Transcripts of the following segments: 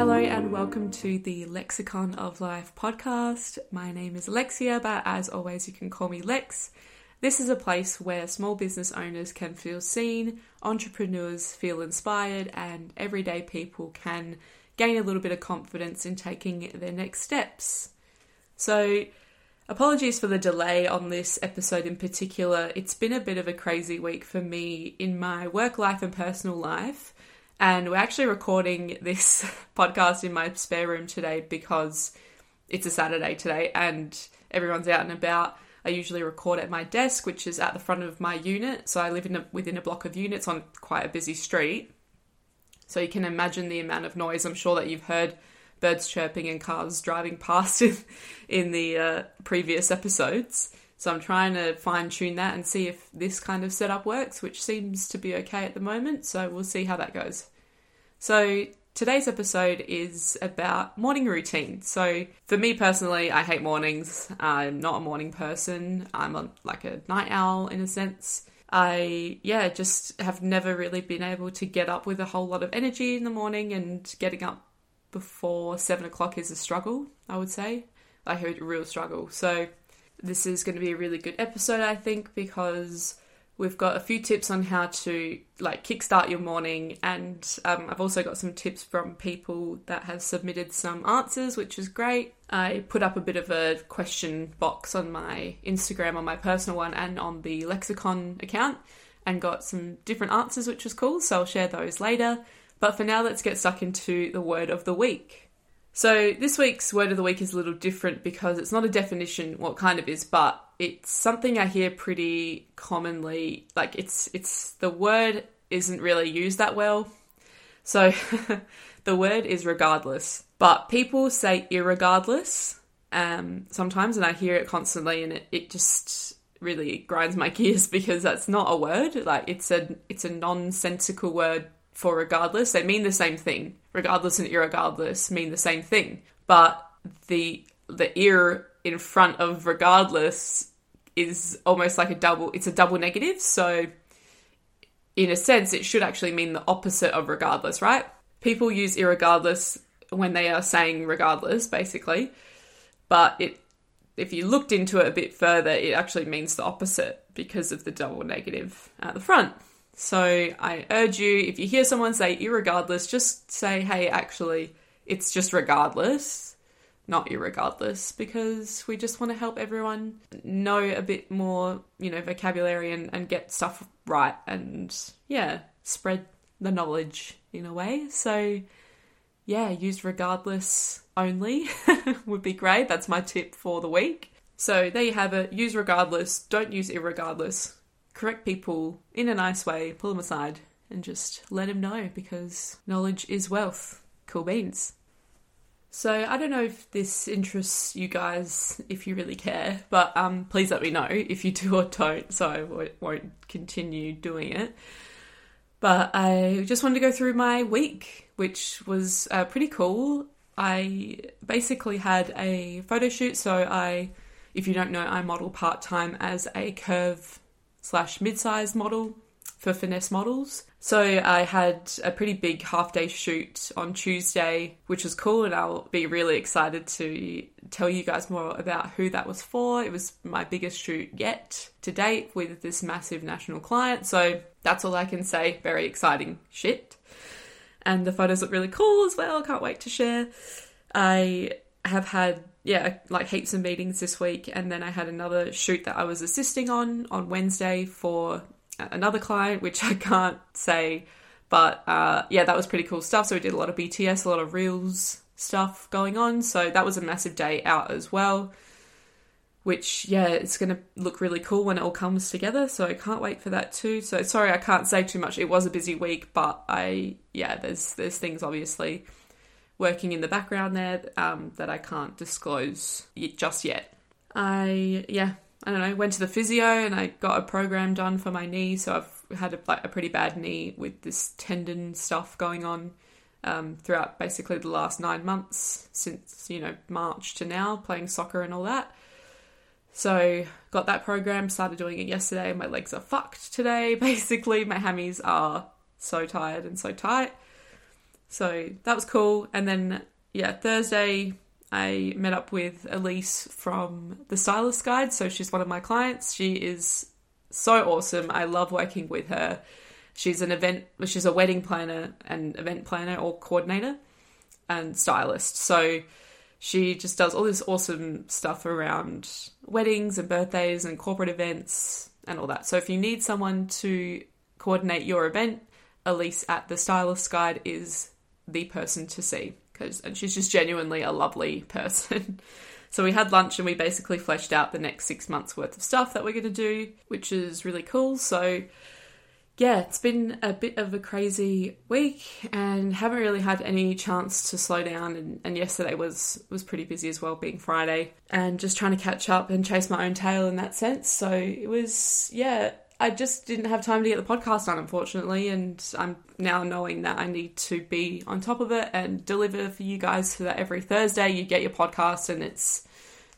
Hello and welcome to the Lexicon of Life podcast. My name is Alexia, but as always, you can call me Lex. This is a place where small business owners can feel seen, entrepreneurs feel inspired, and everyday people can gain a little bit of confidence in taking their next steps. So, apologies for the delay on this episode in particular. It's been a bit of a crazy week for me in my work life and personal life. And we're actually recording this podcast in my spare room today because it's a Saturday today and everyone's out and about. I usually record at my desk, which is at the front of my unit. So I live in a, within a block of units on quite a busy street. So you can imagine the amount of noise. I'm sure that you've heard birds chirping and cars driving past in, in the uh, previous episodes. So I'm trying to fine tune that and see if this kind of setup works, which seems to be okay at the moment. So we'll see how that goes. So today's episode is about morning routine. So for me personally, I hate mornings. I'm not a morning person. I'm a, like a night owl in a sense. I yeah, just have never really been able to get up with a whole lot of energy in the morning, and getting up before seven o'clock is a struggle. I would say, like a real struggle. So this is going to be a really good episode, I think, because we've got a few tips on how to like kickstart your morning, and um, I've also got some tips from people that have submitted some answers, which is great. I put up a bit of a question box on my Instagram, on my personal one, and on the Lexicon account, and got some different answers, which was cool. So I'll share those later. But for now, let's get stuck into the word of the week. So this week's word of the week is a little different because it's not a definition, what kind of is, but it's something I hear pretty commonly. Like it's it's the word isn't really used that well. So the word is regardless, but people say irregardless um, sometimes, and I hear it constantly, and it, it just really grinds my gears because that's not a word. Like it's a it's a nonsensical word for regardless. They mean the same thing. Regardless and irregardless mean the same thing. But the the ir in front of regardless is almost like a double it's a double negative. So in a sense it should actually mean the opposite of regardless, right? People use irregardless when they are saying regardless, basically. But it if you looked into it a bit further, it actually means the opposite because of the double negative at the front. So I urge you, if you hear someone say irregardless, just say, hey, actually, it's just regardless, not irregardless, because we just want to help everyone know a bit more, you know, vocabulary and, and get stuff right and, yeah, spread the knowledge in a way. So, yeah, use regardless only would be great. That's my tip for the week. So there you have it. Use regardless. Don't use irregardless correct people in a nice way, pull them aside, and just let them know because knowledge is wealth. Cool beans. So I don't know if this interests you guys, if you really care, but um, please let me know if you do or don't, so I won't continue doing it. But I just wanted to go through my week, which was uh, pretty cool. I basically had a photo shoot, so I, if you don't know, I model part time as a curve slash mid-sized model for finesse models. So I had a pretty big half day shoot on Tuesday, which was cool, and I'll be really excited to tell you guys more about who that was for. It was my biggest shoot yet to date with this massive national client, so that's all I can say. Very exciting shit. And the photos look really cool as well, can't wait to share. I have had yeah, like heaps of meetings this week, and then I had another shoot that I was assisting on on Wednesday for another client, which I can't say, but uh, yeah, that was pretty cool stuff. So we did a lot of BTS, a lot of reels stuff going on. So that was a massive day out as well. which yeah, it's going to look really cool when it all comes together. So I can't wait for that too. So sorry, I can't say too much. It was a busy week, but I yeah, there's there's things obviously working in the background there um, that I can't disclose just yet. I yeah, I don't know. Went to the physio and I got a program done for my knee. So I've had a, like a pretty bad knee with this tendon stuff going on um, throughout basically the last nine months since you know March to now, playing soccer and all that. So got that program, started doing it yesterday. My legs are fucked today. Basically, my hammies are so tired and so tight. So that was cool. And then yeah, Thursday I met up with Elise from the Stylist Guide. So she's one of my clients. She is so awesome. I love working with her. She's an event, she's a wedding planner and event planner or coordinator and stylist. So she just does all this awesome stuff around weddings and birthdays and corporate events and all that. So if you need someone to coordinate your event, Elise at the Stylist Guide is the person to see because and she's just genuinely a lovely person. so we had lunch and we basically fleshed out the next 6 months worth of stuff that we're going to do, which is really cool. So yeah, it's been a bit of a crazy week and haven't really had any chance to slow down and, and, yesterday was was pretty busy as well being Friday and just trying to catch up and chase my own tail in that sense. So it was yeah, I just didn't have time to get the podcast done unfortunately and I'm now knowing that I need to be on top of it and deliver for you guys so that every Thursday you get your podcast and it's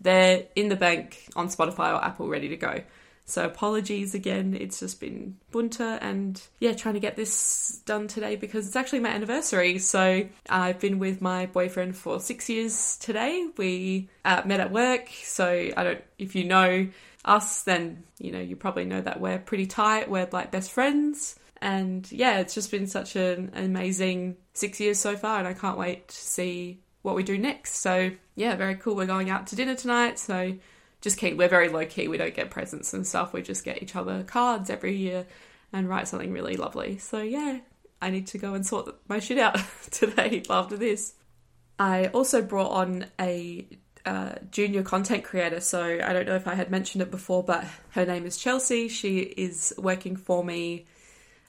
there in the bank on Spotify or Apple ready to go. So apologies again. It's just been bunter and yeah, trying to get this done today because it's actually my anniversary. So I've been with my boyfriend for six years today. We uh, met at work. So I don't, if you know us, then you know you probably know that we're pretty tight. We're like best friends. And yeah, it's just been such an amazing six years so far, and I can't wait to see what we do next. So yeah, very cool. We're going out to dinner tonight, so just keep we're very low key. We don't get presents and stuff. We just get each other cards every year and write something really lovely. So yeah, I need to go and sort my shit out today after this. I also brought on a uh, junior content creator. So I don't know if I had mentioned it before, but her name is Chelsea. She is working for me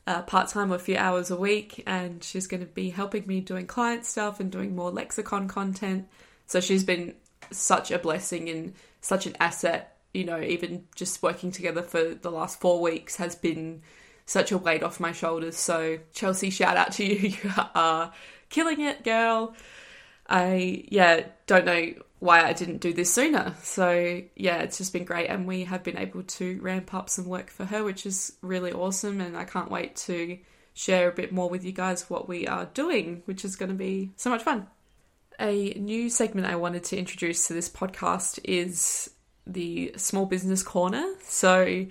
uh, part time a few hours a week, and she's going to be helping me doing client stuff and doing more lexicon content. So she's been such a blessing and such an asset. You know, even just working together for the last four weeks has been such a weight off my shoulders. So, Chelsea, shout out to you. You are killing it, girl. I, yeah, don't know why I didn't do this sooner. So, yeah, it's just been great. And we have been able to ramp up some work for her, which is really awesome. And I can't wait to share a bit more with you guys what we are doing, which is going to be so much fun. A new segment I wanted to introduce to this podcast is the Small Business Corner. So,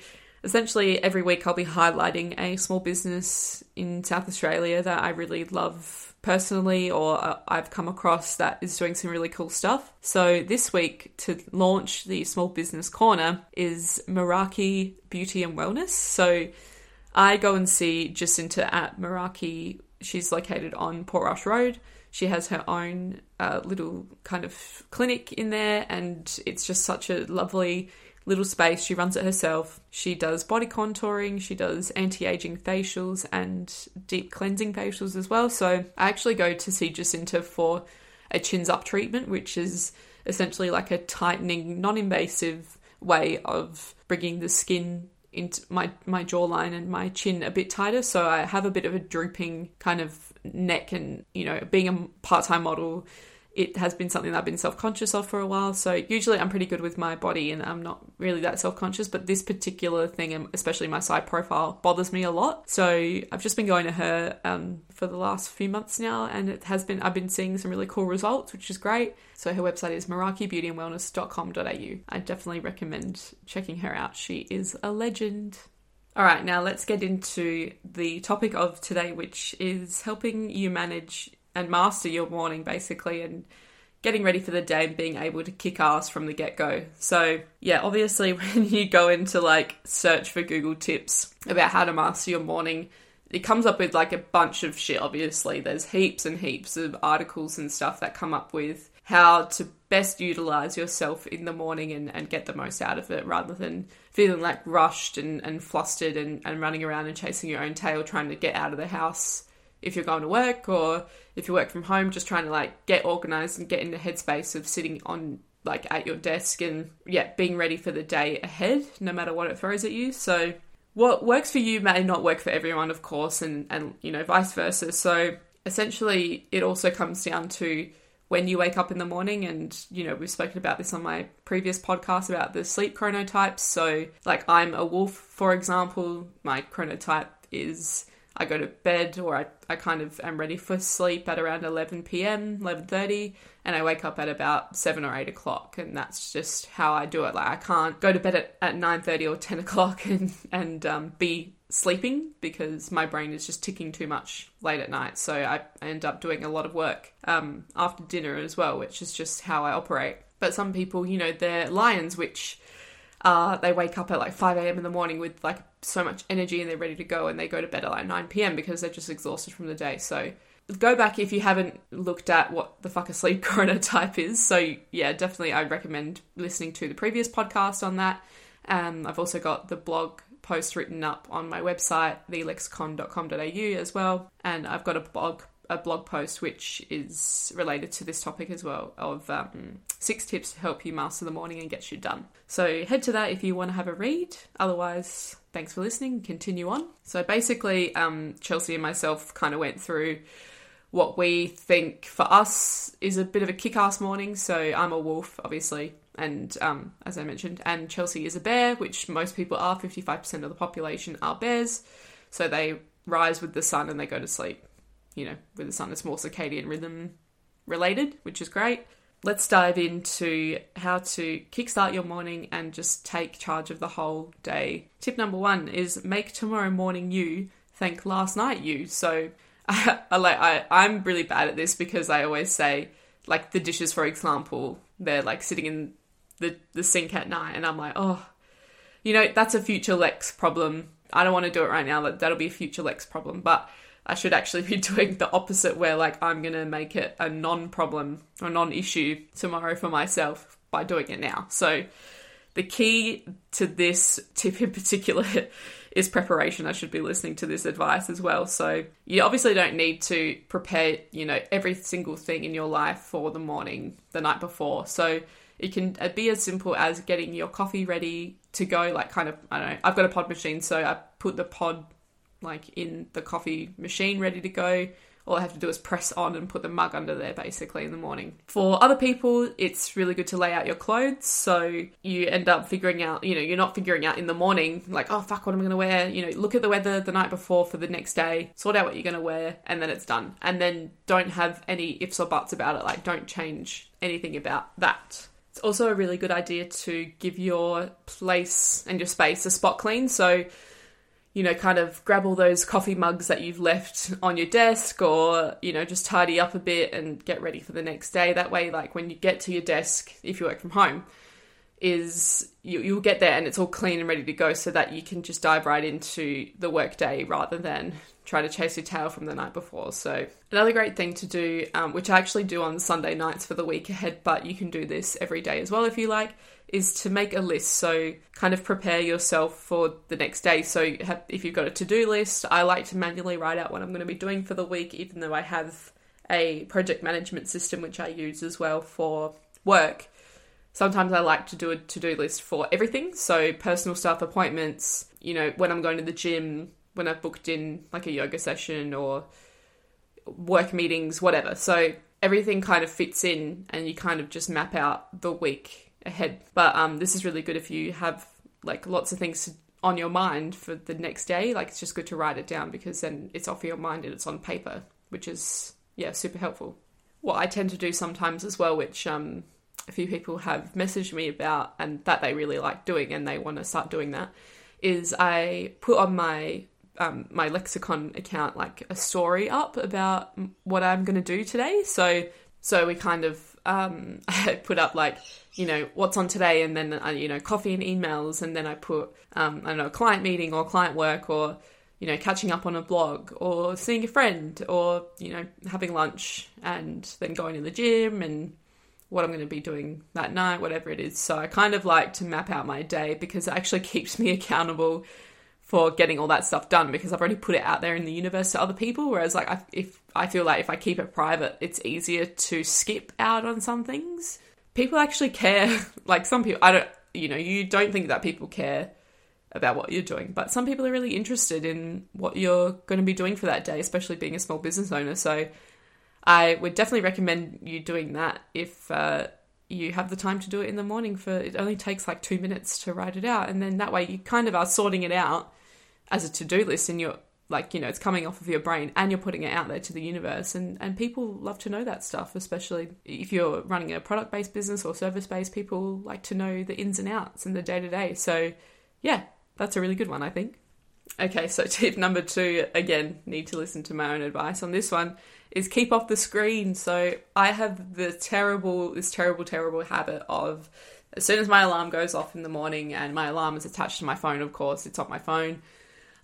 essentially, every week I'll be highlighting a small business in South Australia that I really love personally or uh, I've come across that is doing some really cool stuff. So, this week to launch the Small Business Corner is Meraki Beauty and Wellness. So, I go and see Jacinta at Meraki. She's located on Portrush Road. She has her own uh, little kind of clinic in there, and it's just such a lovely little space. She runs it herself. She does body contouring, she does anti aging facials and deep cleansing facials as well. So I actually go to see Jacinta for a chins up treatment, which is essentially like a tightening, non invasive way of bringing the skin into my my jawline and my chin a bit tighter so I have a bit of a drooping kind of neck and you know being a part-time model it has been something that I've been self conscious of for a while. So usually I'm pretty good with my body and I'm not really that self conscious, but this particular thing, and especially my side profile, bothers me a lot. So I've just been going to her um, for the last few months now, and it has been I've been seeing some really cool results, which is great. So her website is merakibeautyandwellness.com.au. I definitely recommend checking her out. She is a legend. All right, now let's get into the topic of today, which is helping you manage and master your morning basically and getting ready for the day and being able to kick ass from the get go. So, yeah, obviously, when you go into like search for Google tips about how to master your morning, it comes up with like a bunch of shit, obviously. There's heaps and heaps of articles and stuff that come up with how to best utilize yourself in the morning and, and get the most out of it rather than feeling like rushed and, and flustered and, and running around and chasing your own tail trying to get out of the house if you're going to work or if you work from home just trying to like get organized and get in the headspace of sitting on like at your desk and yeah being ready for the day ahead no matter what it throws at you. So what works for you may not work for everyone of course and and you know vice versa. So essentially it also comes down to when you wake up in the morning and you know we've spoken about this on my previous podcast about the sleep chronotypes. So like i'm a wolf for example. My chronotype is I go to bed or I, I kind of am ready for sleep at around 11 p.m., 11.30, and I wake up at about 7 or 8 o'clock. And that's just how I do it. Like I can't go to bed at, at 9.30 or 10 o'clock and, and um, be sleeping because my brain is just ticking too much late at night. So I end up doing a lot of work um, after dinner as well, which is just how I operate. But some people, you know, they're lions, which uh, they wake up at like 5 a.m. in the morning with like so much energy and they're ready to go and they go to bed at like 9 p.m. because they're just exhausted from the day. So go back if you haven't looked at what the fuck a sleep chronotype is. So yeah, definitely I recommend listening to the previous podcast on that. Um, I've also got the blog post written up on my website, thelexicon.com.au as well. And I've got a blog a blog post which is related to this topic as well of um, six tips to help you master the morning and get you done. So head to that if you want to have a read. Otherwise, thanks for listening. Continue on. So basically, um, Chelsea and myself kind of went through what we think for us is a bit of a kick-ass morning. So I'm a wolf, obviously, and um, as I mentioned, and Chelsea is a bear, which most people are. Fifty-five percent of the population are bears, so they rise with the sun and they go to sleep you know, with the sun, it's more circadian rhythm related, which is great. Let's dive into how to kickstart your morning and just take charge of the whole day. Tip number one is make tomorrow morning you thank last night you. So I, I I'm really bad at this because I always say like the dishes, for example, they're like sitting in the, the sink at night and I'm like, oh, you know, that's a future Lex problem. I don't want to do it right now. That that'll be a future Lex problem. But I should actually be doing the opposite, where like I'm gonna make it a non problem or non issue tomorrow for myself by doing it now. So, the key to this tip in particular is preparation. I should be listening to this advice as well. So, you obviously don't need to prepare, you know, every single thing in your life for the morning the night before. So, it can uh, be as simple as getting your coffee ready to go, like kind of, I don't know, I've got a pod machine, so I put the pod like in the coffee machine ready to go. All I have to do is press on and put the mug under there basically in the morning. For other people, it's really good to lay out your clothes so you end up figuring out, you know, you're not figuring out in the morning, like, oh fuck, what am I gonna wear? You know, look at the weather the night before for the next day, sort out what you're gonna wear, and then it's done. And then don't have any ifs or buts about it, like, don't change anything about that. It's also a really good idea to give your place and your space a spot clean. So you know, kind of grab all those coffee mugs that you've left on your desk or, you know, just tidy up a bit and get ready for the next day. That way, like when you get to your desk, if you work from home, is you, you'll get there and it's all clean and ready to go so that you can just dive right into the workday rather than try to chase your tail from the night before. So, another great thing to do, um, which I actually do on Sunday nights for the week ahead, but you can do this every day as well if you like, is to make a list. So, kind of prepare yourself for the next day. So, if you've got a to do list, I like to manually write out what I'm going to be doing for the week, even though I have a project management system which I use as well for work. Sometimes I like to do a to do list for everything. So, personal stuff, appointments, you know, when I'm going to the gym, when I've booked in like a yoga session or work meetings, whatever. So, everything kind of fits in and you kind of just map out the week ahead. But um, this is really good if you have like lots of things on your mind for the next day. Like it's just good to write it down because then it's off your mind and it's on paper, which is yeah super helpful. What I tend to do sometimes as well, which um, a few people have messaged me about and that they really like doing and they want to start doing that, is I put on my um, my lexicon account like a story up about what I'm going to do today. So so we kind of um, I put up like you know what's on today, and then uh, you know coffee and emails, and then I put um, I don't know a client meeting or client work or you know catching up on a blog or seeing a friend or you know having lunch and then going to the gym and what I'm going to be doing that night, whatever it is. So I kind of like to map out my day because it actually keeps me accountable for getting all that stuff done because I've already put it out there in the universe to other people. Whereas, like, I, if I feel like if I keep it private, it's easier to skip out on some things. People actually care. like, some people, I don't, you know, you don't think that people care about what you're doing, but some people are really interested in what you're going to be doing for that day, especially being a small business owner. So, I would definitely recommend you doing that if uh, you have the time to do it in the morning. For it only takes like two minutes to write it out, and then that way you kind of are sorting it out as a to do list, and you're like you know it's coming off of your brain, and you're putting it out there to the universe, and and people love to know that stuff, especially if you're running a product based business or service based. People like to know the ins and outs and the day to day. So yeah, that's a really good one, I think. Okay, so tip number two, again, need to listen to my own advice on this one, is keep off the screen. So I have the terrible, this terrible, terrible habit of as soon as my alarm goes off in the morning and my alarm is attached to my phone, of course, it's on my phone.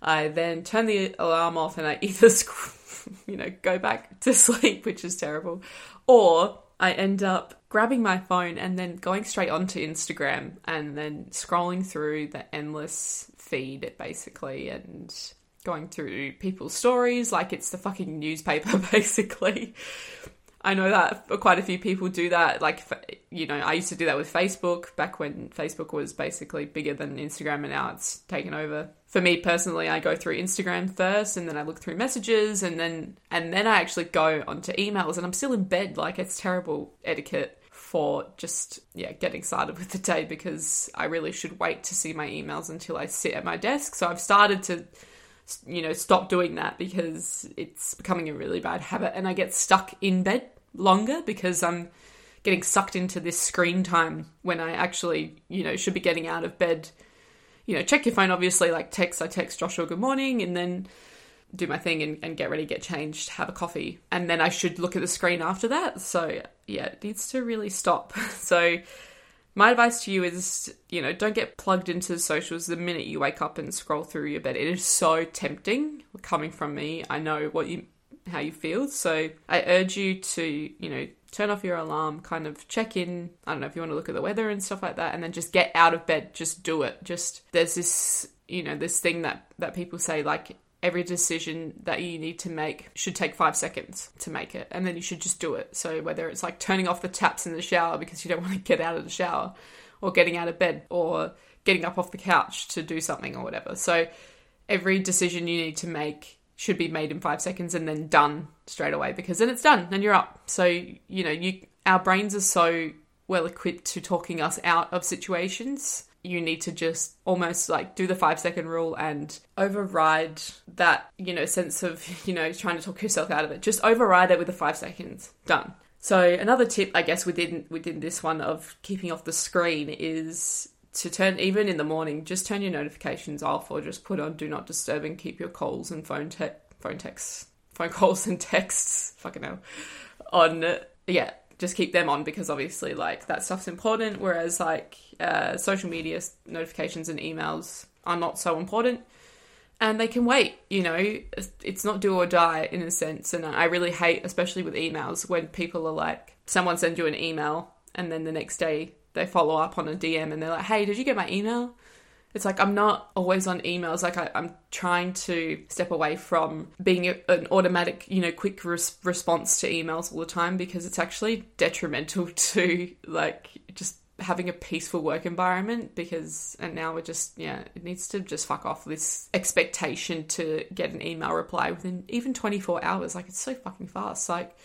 I then turn the alarm off and I either, you know, go back to sleep, which is terrible, or I end up grabbing my phone and then going straight onto Instagram and then scrolling through the endless feed basically and going through people's stories like it's the fucking newspaper basically. I know that quite a few people do that. Like, you know, I used to do that with Facebook back when Facebook was basically bigger than Instagram and now it's taken over. For me personally, I go through Instagram first and then I look through messages and then and then I actually go onto emails and I'm still in bed. Like it's terrible etiquette for just yeah getting started with the day because I really should wait to see my emails until I sit at my desk. So I've started to you know stop doing that because it's becoming a really bad habit and I get stuck in bed longer because I'm getting sucked into this screen time when I actually you know should be getting out of bed. You know, check your phone obviously like text I text Joshua good morning and then do my thing and, and get ready, get changed, have a coffee, and then I should look at the screen after that. So yeah, it needs to really stop. So my advice to you is, you know, don't get plugged into the socials the minute you wake up and scroll through your bed. It is so tempting coming from me. I know what you how you feel. So I urge you to, you know, turn off your alarm, kind of check in. I don't know if you want to look at the weather and stuff like that, and then just get out of bed. Just do it. Just there's this, you know, this thing that that people say like every decision that you need to make should take five seconds to make it, and then you should just do it. So, whether it's like turning off the taps in the shower because you don't want to get out of the shower, or getting out of bed, or getting up off the couch to do something or whatever. So, every decision you need to make should be made in five seconds and then done straight away because then it's done and you're up. So, you know, you our brains are so well equipped to talking us out of situations you need to just almost like do the five second rule and override that, you know, sense of, you know, trying to talk yourself out of it. Just override it with the five seconds. Done. So another tip, I guess, within within this one of keeping off the screen is to turn even in the morning, just turn your notifications off or just put on do not disturb and keep your calls and phone te- phone texts, phone calls and texts, fucking hell, on yeah, just keep them on because obviously like that stuff's important whereas like uh, social media notifications and emails are not so important and they can wait you know? It's not do or die in a sense and i really hate especially with emails when people are like someone sends you an email and then the next day they follow up on a dm and they're like hey did you get my email? It's like I'm not always on emails. Like I, am trying to step away from being a, an automatic, you know, quick res- response to emails all the time because it's actually detrimental to like just having a peaceful work environment because and now we're just yeah it needs to just fuck off this expectation to get an email reply within even 24 hours. Like it's so fucking fast. Like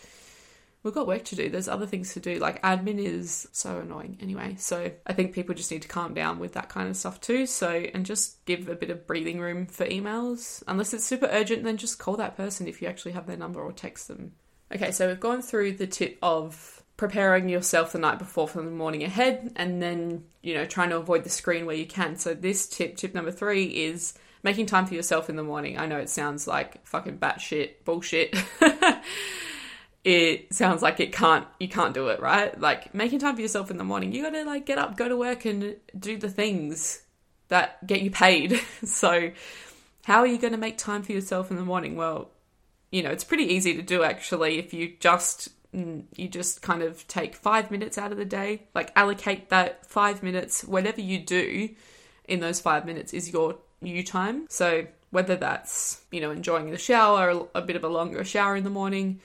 we've got work to do. There's other things to do. Like admin is so annoying anyway. So I think people just need to calm down with that kind of stuff too. So, and just give a bit of breathing room for emails. Unless it's super urgent, then just call that person if you actually have their number or text them. Okay, so we've gone through the tip of preparing yourself the night before for the morning ahead and then, you know, trying to avoid the screen where you can. So this tip, tip number three is making time for yourself in the morning. I know it sounds like fucking batshit bullshit. it sounds like it can't you can't do it right? Like making time for yourself in the morning. You gotta like get up go to work and do the things that get you paid. So how are you going to make time for yourself in the morning? Well you know it's pretty easy to do actually if you just you just kind of take five minutes out of the day, like allocate that five minutes, whatever you do in those five minutes is your you time. So whether that's, you know, enjoying the shower, a bit of a longer shower in the morning,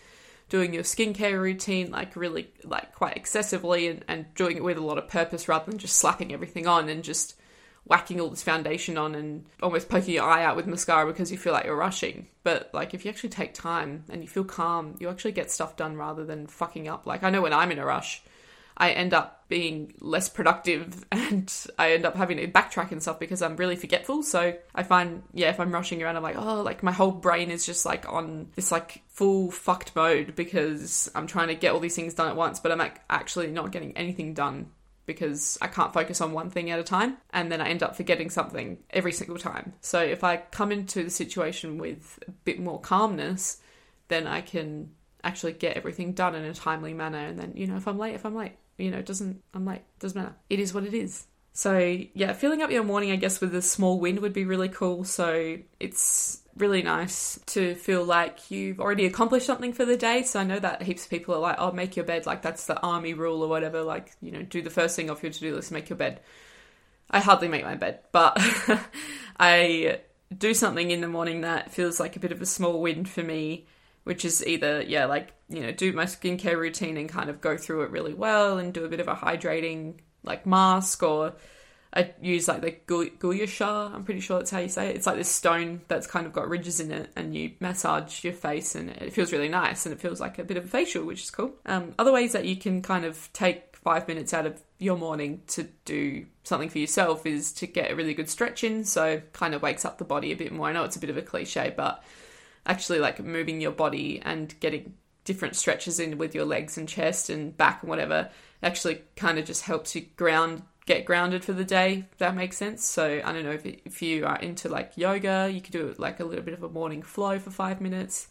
doing your skincare routine like really like quite excessively and, and doing it with a lot of purpose rather than just slapping everything on and just whacking all this foundation on and almost poking your eye out with mascara because you feel like you're rushing. But like if you actually take time and you feel calm, you actually get stuff done rather than fucking up. Like I know when I'm in a rush, I end up being less productive and I end up having to backtrack and stuff because I'm really forgetful. So I find, yeah, if I'm rushing around, I'm like, oh, like my whole brain is just like on this like full fucked mode because I'm trying to get all these things done at once, but I'm like actually not getting anything done because I can't focus on one thing at a time and then I end up forgetting something every single time. So if I come into the situation with a bit more calmness, then I can actually get everything done in a timely manner and then you know if I'm late if I'm late you know, it doesn't, I'm like, doesn't matter. It is what it is. So, yeah, filling up your morning, I guess, with a small win would be really cool. So, it's really nice to feel like you've already accomplished something for the day. So, I know that heaps of people are like, oh, make your bed. Like, that's the army rule or whatever. Like, you know, do the first thing off your to do list, make your bed. I hardly make my bed, but I do something in the morning that feels like a bit of a small win for me which is either yeah like you know do my skincare routine and kind of go through it really well and do a bit of a hydrating like mask or I use like the guyasha. I'm pretty sure that's how you say it. It's like this stone that's kind of got ridges in it, and you massage your face, and it feels really nice, and it feels like a bit of a facial, which is cool. Um, other ways that you can kind of take five minutes out of your morning to do something for yourself is to get a really good stretch in, so kind of wakes up the body a bit more. I know it's a bit of a cliche, but actually like moving your body and getting different stretches in with your legs and chest and back and whatever actually kind of just helps you ground get grounded for the day that makes sense. So i don't know if, if you are into like yoga you could do like a little bit of a morning flow for five minutes.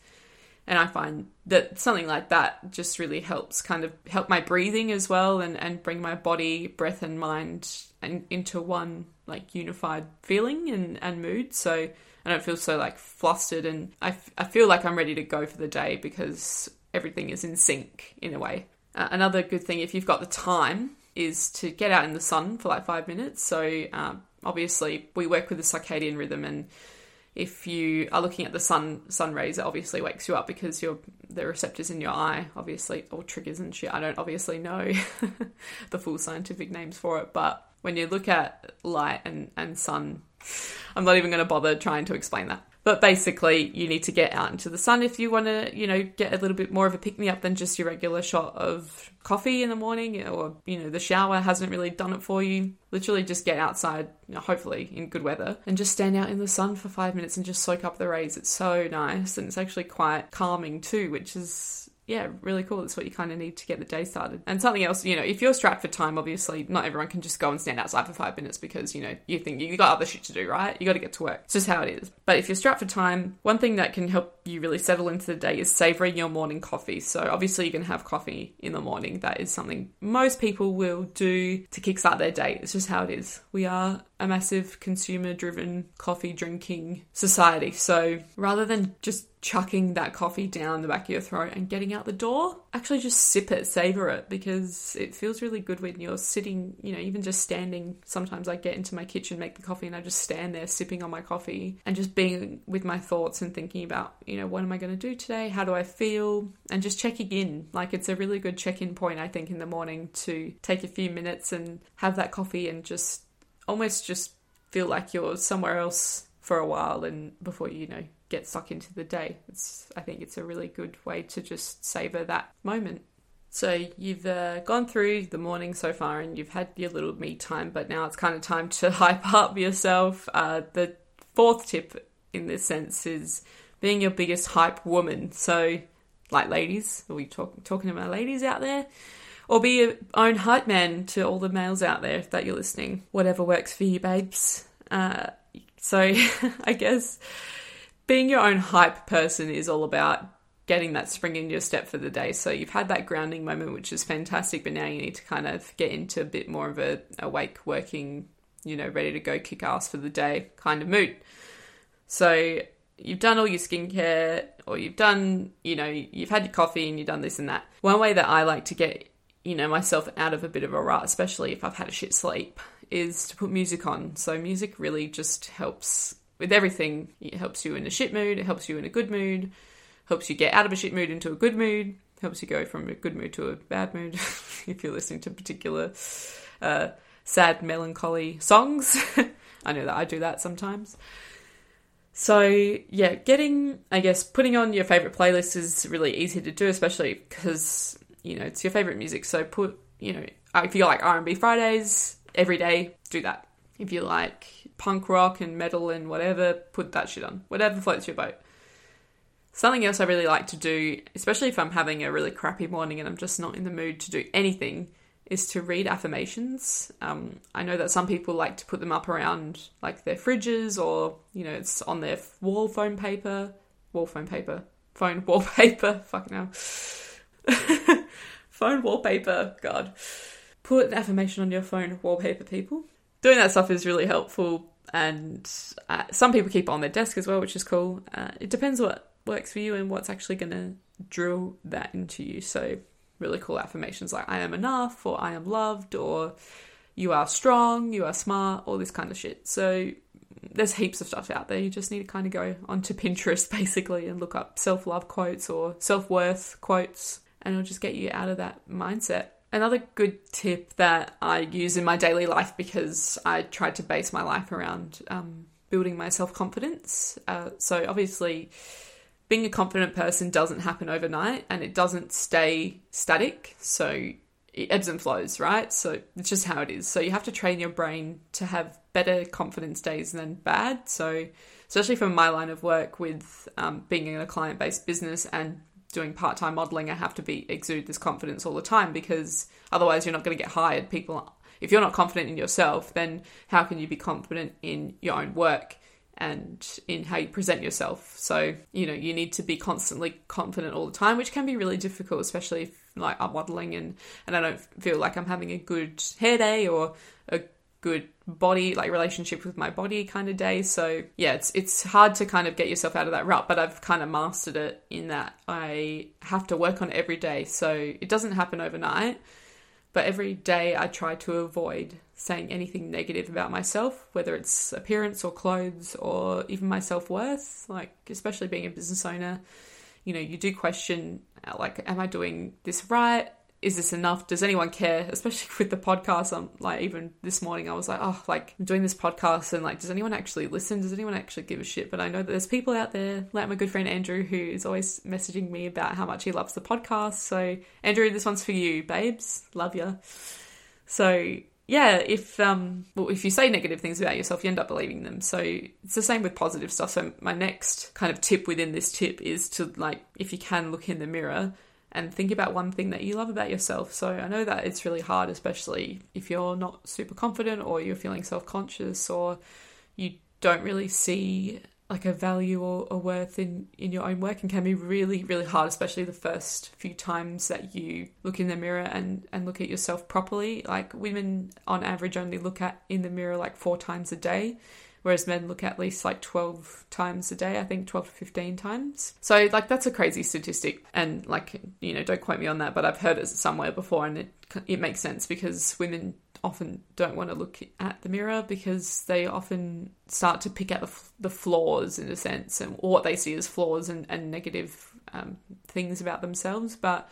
And i find that something like that just really helps kind of help my breathing as well and, and bring my body breath and mind and into one like unified feeling and, and mood so I don't feel so like flustered and I, f- I feel like I'm ready to go for the day because everything is in sync in a way. Uh, another good thing, if you've got the time, is to get out in the sun for like five minutes. So, um, obviously, we work with the circadian rhythm, and if you are looking at the sun sun rays, it obviously wakes you up because your the receptors in your eye, obviously, or triggers and shit. I don't obviously know the full scientific names for it, but when you look at light and, and sun I'm not even going to bother trying to explain that. But basically, you need to get out into the sun if you want to, you know, get a little bit more of a pick me up than just your regular shot of coffee in the morning or, you know, the shower hasn't really done it for you. Literally just get outside, you know, hopefully in good weather, and just stand out in the sun for five minutes and just soak up the rays. It's so nice and it's actually quite calming too, which is yeah, really cool. That's what you kind of need to get the day started. And something else, you know, if you're strapped for time, obviously not everyone can just go and stand outside for five minutes because, you know, you think you got other shit to do, right? You got to get to work. It's just how it is. But if you're strapped for time, one thing that can help you really settle into the day is savoring your morning coffee. So obviously you can have coffee in the morning. That is something most people will do to kickstart their day. It's just how it is. We are a massive consumer driven coffee drinking society. So rather than just chucking that coffee down the back of your throat and getting out the door, actually just sip it, savor it because it feels really good when you're sitting, you know, even just standing. Sometimes I get into my kitchen, make the coffee, and I just stand there sipping on my coffee and just being with my thoughts and thinking about, you know, what am I going to do today? How do I feel? And just checking in. Like it's a really good check in point, I think, in the morning to take a few minutes and have that coffee and just almost just feel like you're somewhere else for a while and before you know get stuck into the day. It's I think it's a really good way to just savor that moment. So you've uh, gone through the morning so far and you've had your little me time, but now it's kind of time to hype up yourself. Uh, the fourth tip in this sense is being your biggest hype woman. So, like ladies, are we talk, talking to my ladies out there? Or be your own hype man to all the males out there that you're listening. Whatever works for you, babes. Uh, so I guess being your own hype person is all about getting that spring in your step for the day. So you've had that grounding moment, which is fantastic, but now you need to kind of get into a bit more of a awake, working, you know, ready to go kick ass for the day kind of mood. So you've done all your skincare or you've done, you know, you've had your coffee and you've done this and that. One way that I like to get, you know, myself out of a bit of a rut, especially if I've had a shit sleep, is to put music on. So music really just helps with everything. It helps you in a shit mood, it helps you in a good mood, helps you get out of a shit mood into a good mood, helps you go from a good mood to a bad mood if you're listening to particular uh, sad, melancholy songs. I know that I do that sometimes. So, yeah, getting, I guess, putting on your favorite playlist is really easy to do, especially because, you know, it's your favorite music. So, put, you know, if you like R&B Fridays every day, do that. If you like punk rock and metal and whatever, put that shit on. Whatever floats your boat. Something else I really like to do, especially if I'm having a really crappy morning and I'm just not in the mood to do anything, is to read affirmations. Um, I know that some people like to put them up around like their fridges or, you know, it's on their wall phone paper, wall phone paper, phone wallpaper, fucking hell. phone wallpaper, God. Put affirmation on your phone wallpaper, people. Doing that stuff is really helpful, and uh, some people keep it on their desk as well, which is cool. Uh, it depends what works for you and what's actually going to drill that into you. So really cool affirmations like I am enough or I am loved or you are strong, you are smart, all this kind of shit. So there's heaps of stuff out there. You just need to kind of go onto Pinterest basically and look up self love quotes or self worth quotes, and it'll just get you out of that mindset. Another good tip that I use in my daily life because I tried to base my life around um, building my self confidence. Uh, so, obviously, being a confident person doesn't happen overnight and it doesn't stay static. So it ebbs and flows, right? So it's just how it is. So you have to train your brain to have better confidence days than bad. So, especially from my line of work with um, being in a client based business and doing part time modeling, I have to be exude this confidence all the time because otherwise you're not going to get hired. People, if you're not confident in yourself, then how can you be confident in your own work? and in how you present yourself. So, you know, you need to be constantly confident all the time, which can be really difficult, especially if like I'm modeling and, and I don't feel like I'm having a good hair day or a good body like relationship with my body kind of day. So yeah, it's it's hard to kind of get yourself out of that rut, but I've kind of mastered it in that I have to work on every day. So it doesn't happen overnight, but every day I try to avoid saying anything negative about myself, whether it's appearance or clothes or even my self worth. Like, especially being a business owner, you know, you do question, like, am I doing this right? Is this enough? Does anyone care? Especially with the podcast. I'm like, even this morning, I was like, oh, like, I'm doing this podcast and like, does anyone actually listen? Does anyone actually give a shit? But I know that there's people out there, like my good friend Andrew, who is always messaging me about how much he loves the podcast. So, Andrew, this one's for you, babes. Love you. So, yeah, if um, well, if you say negative things about yourself, you end up believing them. So it's the same with positive stuff. So my next kind of tip within this tip is to like, if you can, look in the mirror and think about one thing that you love about yourself. So I know that it's really hard, especially if you're not super confident or you're feeling self conscious or you don't really see like a value or a worth in in your own work and can be really really hard especially the first few times that you look in the mirror and and look at yourself properly like women on average only look at in the mirror like four times a day whereas men look at least like 12 times a day i think 12 to 15 times so like that's a crazy statistic and like you know don't quote me on that but i've heard it somewhere before and it it makes sense because women often don't want to look at the mirror because they often start to pick out the, the flaws in a sense and what they see as flaws and, and negative um, things about themselves. But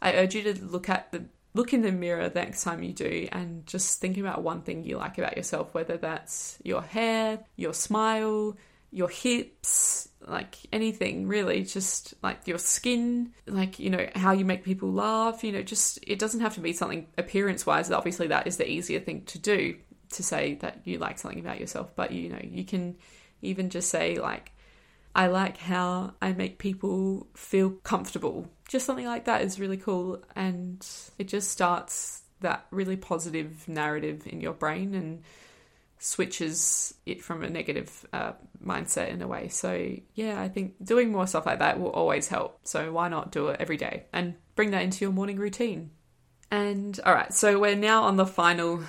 I urge you to look at the look in the mirror the next time you do and just think about one thing you like about yourself, whether that's your hair, your smile, your hips, like anything really, just like your skin, like, you know, how you make people laugh, you know, just it doesn't have to be something appearance wise. Obviously, that is the easier thing to do to say that you like something about yourself, but you know, you can even just say, like, I like how I make people feel comfortable. Just something like that is really cool, and it just starts that really positive narrative in your brain and switches it from a negative uh, mindset in a way. So, yeah, I think doing more stuff like that will always help. So, why not do it every day and bring that into your morning routine? And all right, so we're now on the final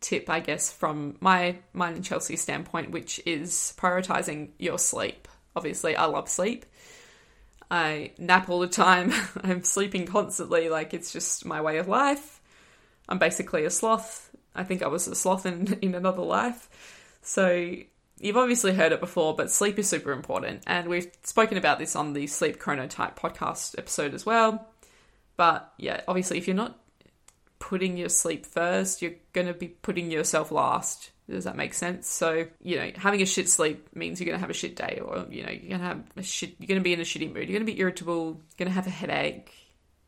tip, I guess, from my mine and Chelsea's standpoint, which is prioritizing your sleep. Obviously, I love sleep. I nap all the time. I'm sleeping constantly. Like, it's just my way of life. I'm basically a sloth. I think I was a sloth in, in another life. So, you've obviously heard it before, but sleep is super important. And we've spoken about this on the Sleep Chronotype podcast episode as well. But yeah, obviously, if you're not putting your sleep first, you're going to be putting yourself last. Does that make sense? So, you know, having a shit sleep means you're going to have a shit day, or, you know, you're going to have a shit, you're going to be in a shitty mood, you're going to be irritable, you're going to have a headache.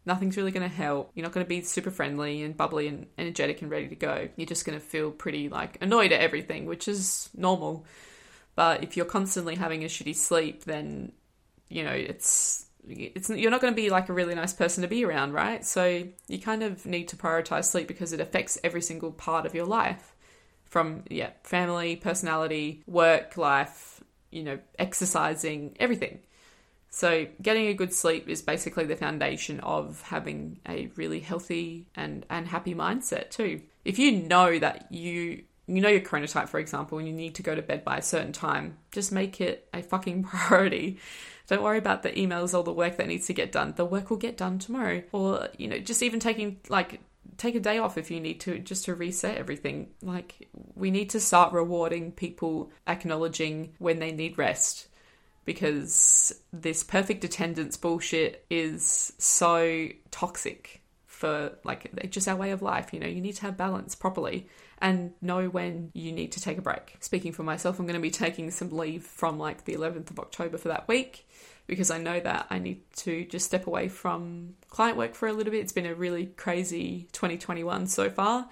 Nothing's really going to help. You're not going to be super friendly and bubbly and energetic and ready to go. You're just going to feel pretty like annoyed at everything, which is normal. But if you're constantly having a shitty sleep, then, you know, it's it's you're not going to be like a really nice person to be around, right? So you kind of need to prioritize sleep because it affects every single part of your life from yeah, family, personality, work, life, you know, exercising, everything. So getting a good sleep is basically the foundation of having a really healthy and and happy mindset too. If you know that you you know your chronotype for example and you need to go to bed by a certain time, just make it a fucking priority don't worry about the emails or the work that needs to get done. The work will get done tomorrow. Or, you know, just even taking like take a day off if you need to just to reset everything. Like we need to start rewarding people acknowledging when they need rest because this perfect attendance bullshit is so toxic for like just our way of life. You know, you need to have balance properly and know when you need to take a break. Speaking for myself, I'm going to be taking some leave from like the 11th of October for that week because I know that I need to just step away from client work for a little bit. It's been a really crazy 2021 so far,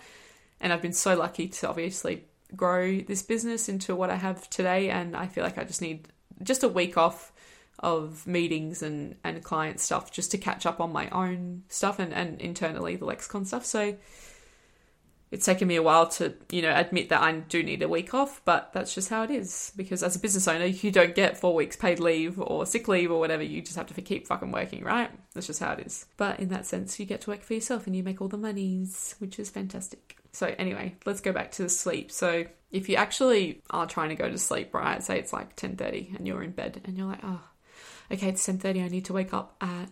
and I've been so lucky to obviously grow this business into what I have today. And I feel like I just need just a week off of meetings and, and client stuff just to catch up on my own stuff and, and internally the Lexicon stuff. So it's taken me a while to, you know, admit that I do need a week off, but that's just how it is. Because as a business owner, you don't get four weeks paid leave or sick leave or whatever. You just have to keep fucking working, right? That's just how it is. But in that sense, you get to work for yourself and you make all the monies, which is fantastic. So anyway, let's go back to the sleep. So if you actually are trying to go to sleep, right? Say it's like 10:30 and you're in bed and you're like, "Oh, okay, it's 10:30. I need to wake up at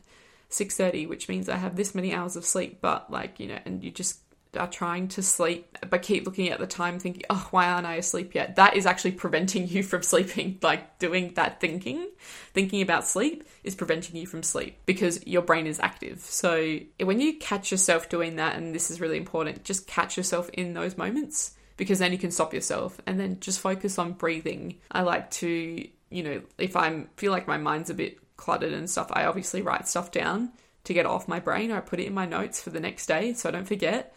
6:30, which means I have this many hours of sleep." But like, you know, and you just are trying to sleep but keep looking at the time thinking oh why aren't i asleep yet? That is actually preventing you from sleeping. Like doing that thinking thinking about sleep is preventing you from sleep because your brain is active. So when you catch yourself doing that and this is really important just catch yourself in those moments because then you can stop yourself. And then just focus on breathing. I like to you know if i feel like my mind's a bit cluttered and stuff i obviously write stuff down to get off my brain. Or I put it in my notes for the next day so I don't forget.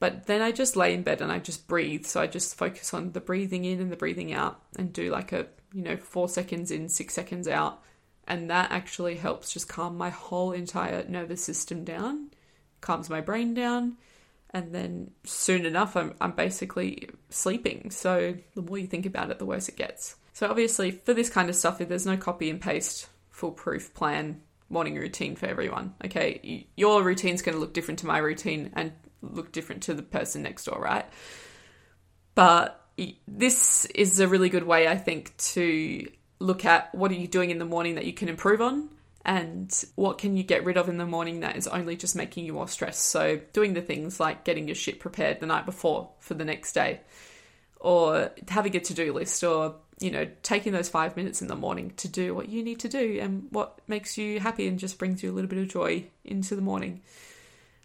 But then I just lay in bed and I just breathe. So I just focus on the breathing in and the breathing out and do like a, you know, four seconds in, six seconds out. And that actually helps just calm my whole entire nervous system down, calms my brain down. And then soon enough, I'm, I'm basically sleeping. So the more you think about it, the worse it gets. So obviously, for this kind of stuff, there's no copy and paste foolproof plan morning routine for everyone. Okay, your routine's going to look different to my routine, and look different to the person next door, right? But this is a really good way, I think, to look at what are you doing in the morning that you can improve on and what can you get rid of in the morning that is only just making you more stressed. So, doing the things like getting your shit prepared the night before for the next day, or having a to do list, or you know, taking those five minutes in the morning to do what you need to do and what makes you happy and just brings you a little bit of joy into the morning.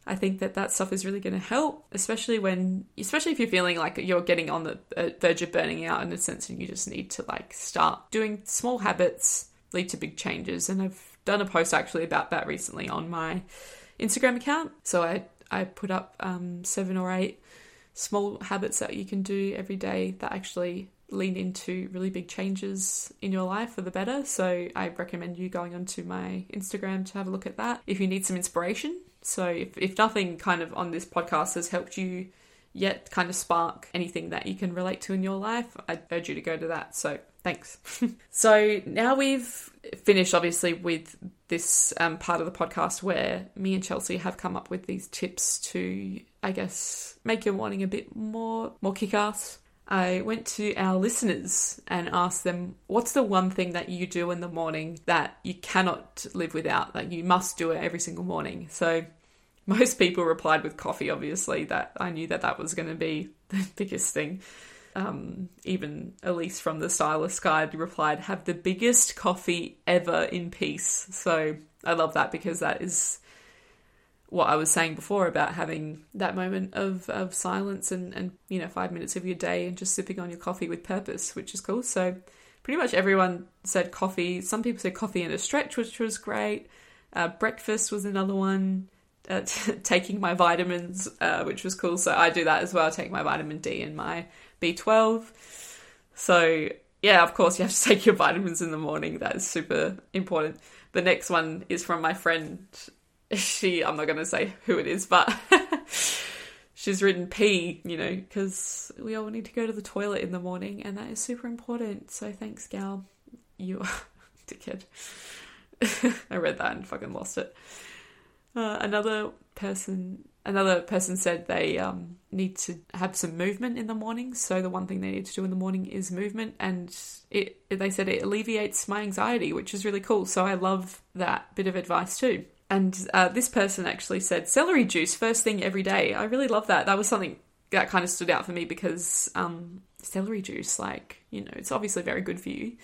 I think that that stuff is really going to help, especially when, especially if you're feeling like you're getting on the verge of burning out in a sense, and you just need to like start doing small habits lead to big changes. And I've done a post actually about that recently on my Instagram account. So I I put up um, seven or eight small habits that you can do every day that actually lean into really big changes in your life for the better. So I recommend you going onto my Instagram to have a look at that. If you need some inspiration, so if, if nothing kind of on this podcast has helped you yet kind of spark anything that you can relate to in your life, I'd urge you to go to that. So thanks. so now we've finished, obviously, with this um, part of the podcast where me and Chelsea have come up with these tips to, I guess, make your morning a bit more more kick ass. I went to our listeners and asked them, what's the one thing that you do in the morning that you cannot live without, that you must do it every single morning? So most people replied with coffee, obviously, that I knew that that was going to be the biggest thing. Um, even Elise from the Stylist Guide replied, have the biggest coffee ever in peace. So I love that because that is what I was saying before about having that moment of, of silence and, and, you know, five minutes of your day and just sipping on your coffee with purpose, which is cool. So pretty much everyone said coffee. Some people said coffee and a stretch, which was great. Uh, breakfast was another one. Uh, t- taking my vitamins, uh, which was cool. So I do that as well. I take my vitamin D and my B12. So yeah, of course you have to take your vitamins in the morning. That is super important. The next one is from my friend she I'm not going to say who it is, but she's written P, you know, because we all need to go to the toilet in the morning, and that is super important. So thanks, gal. You are dickhead. I read that and fucking lost it. Uh, another person, another person said they um, need to have some movement in the morning. So the one thing they need to do in the morning is movement, and it. They said it alleviates my anxiety, which is really cool. So I love that bit of advice too. And uh, this person actually said celery juice first thing every day. I really love that. That was something that kind of stood out for me because um, celery juice, like, you know, it's obviously very good for you.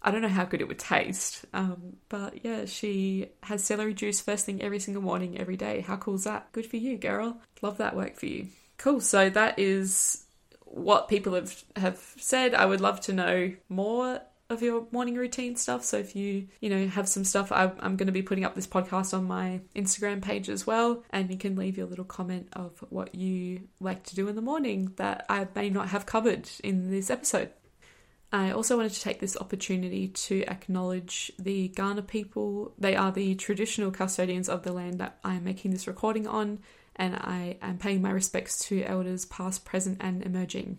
I don't know how good it would taste, um, but yeah, she has celery juice first thing every single morning, every day. How cool is that? Good for you, girl. Love that work for you. Cool. So that is what people have have said. I would love to know more of your morning routine stuff. So if you, you know, have some stuff, I, am going to be putting up this podcast on my Instagram page as well. And you can leave your little comment of what you like to do in the morning that I may not have covered in this episode. I also wanted to take this opportunity to acknowledge the Kaurna people. They are the traditional custodians of the land that I am making this recording on, and I am paying my respects to elders past, present, and emerging.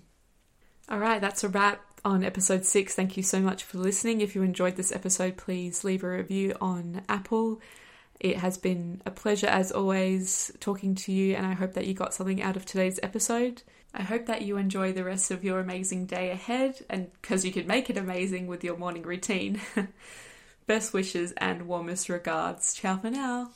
All right, that's a wrap on episode six. Thank you so much for listening. If you enjoyed this episode, please leave a review on Apple. It has been a pleasure, as always, talking to you, and I hope that you got something out of today's episode. I hope that you enjoy the rest of your amazing day ahead, and because you can make it amazing with your morning routine. Best wishes and warmest regards. Ciao for now.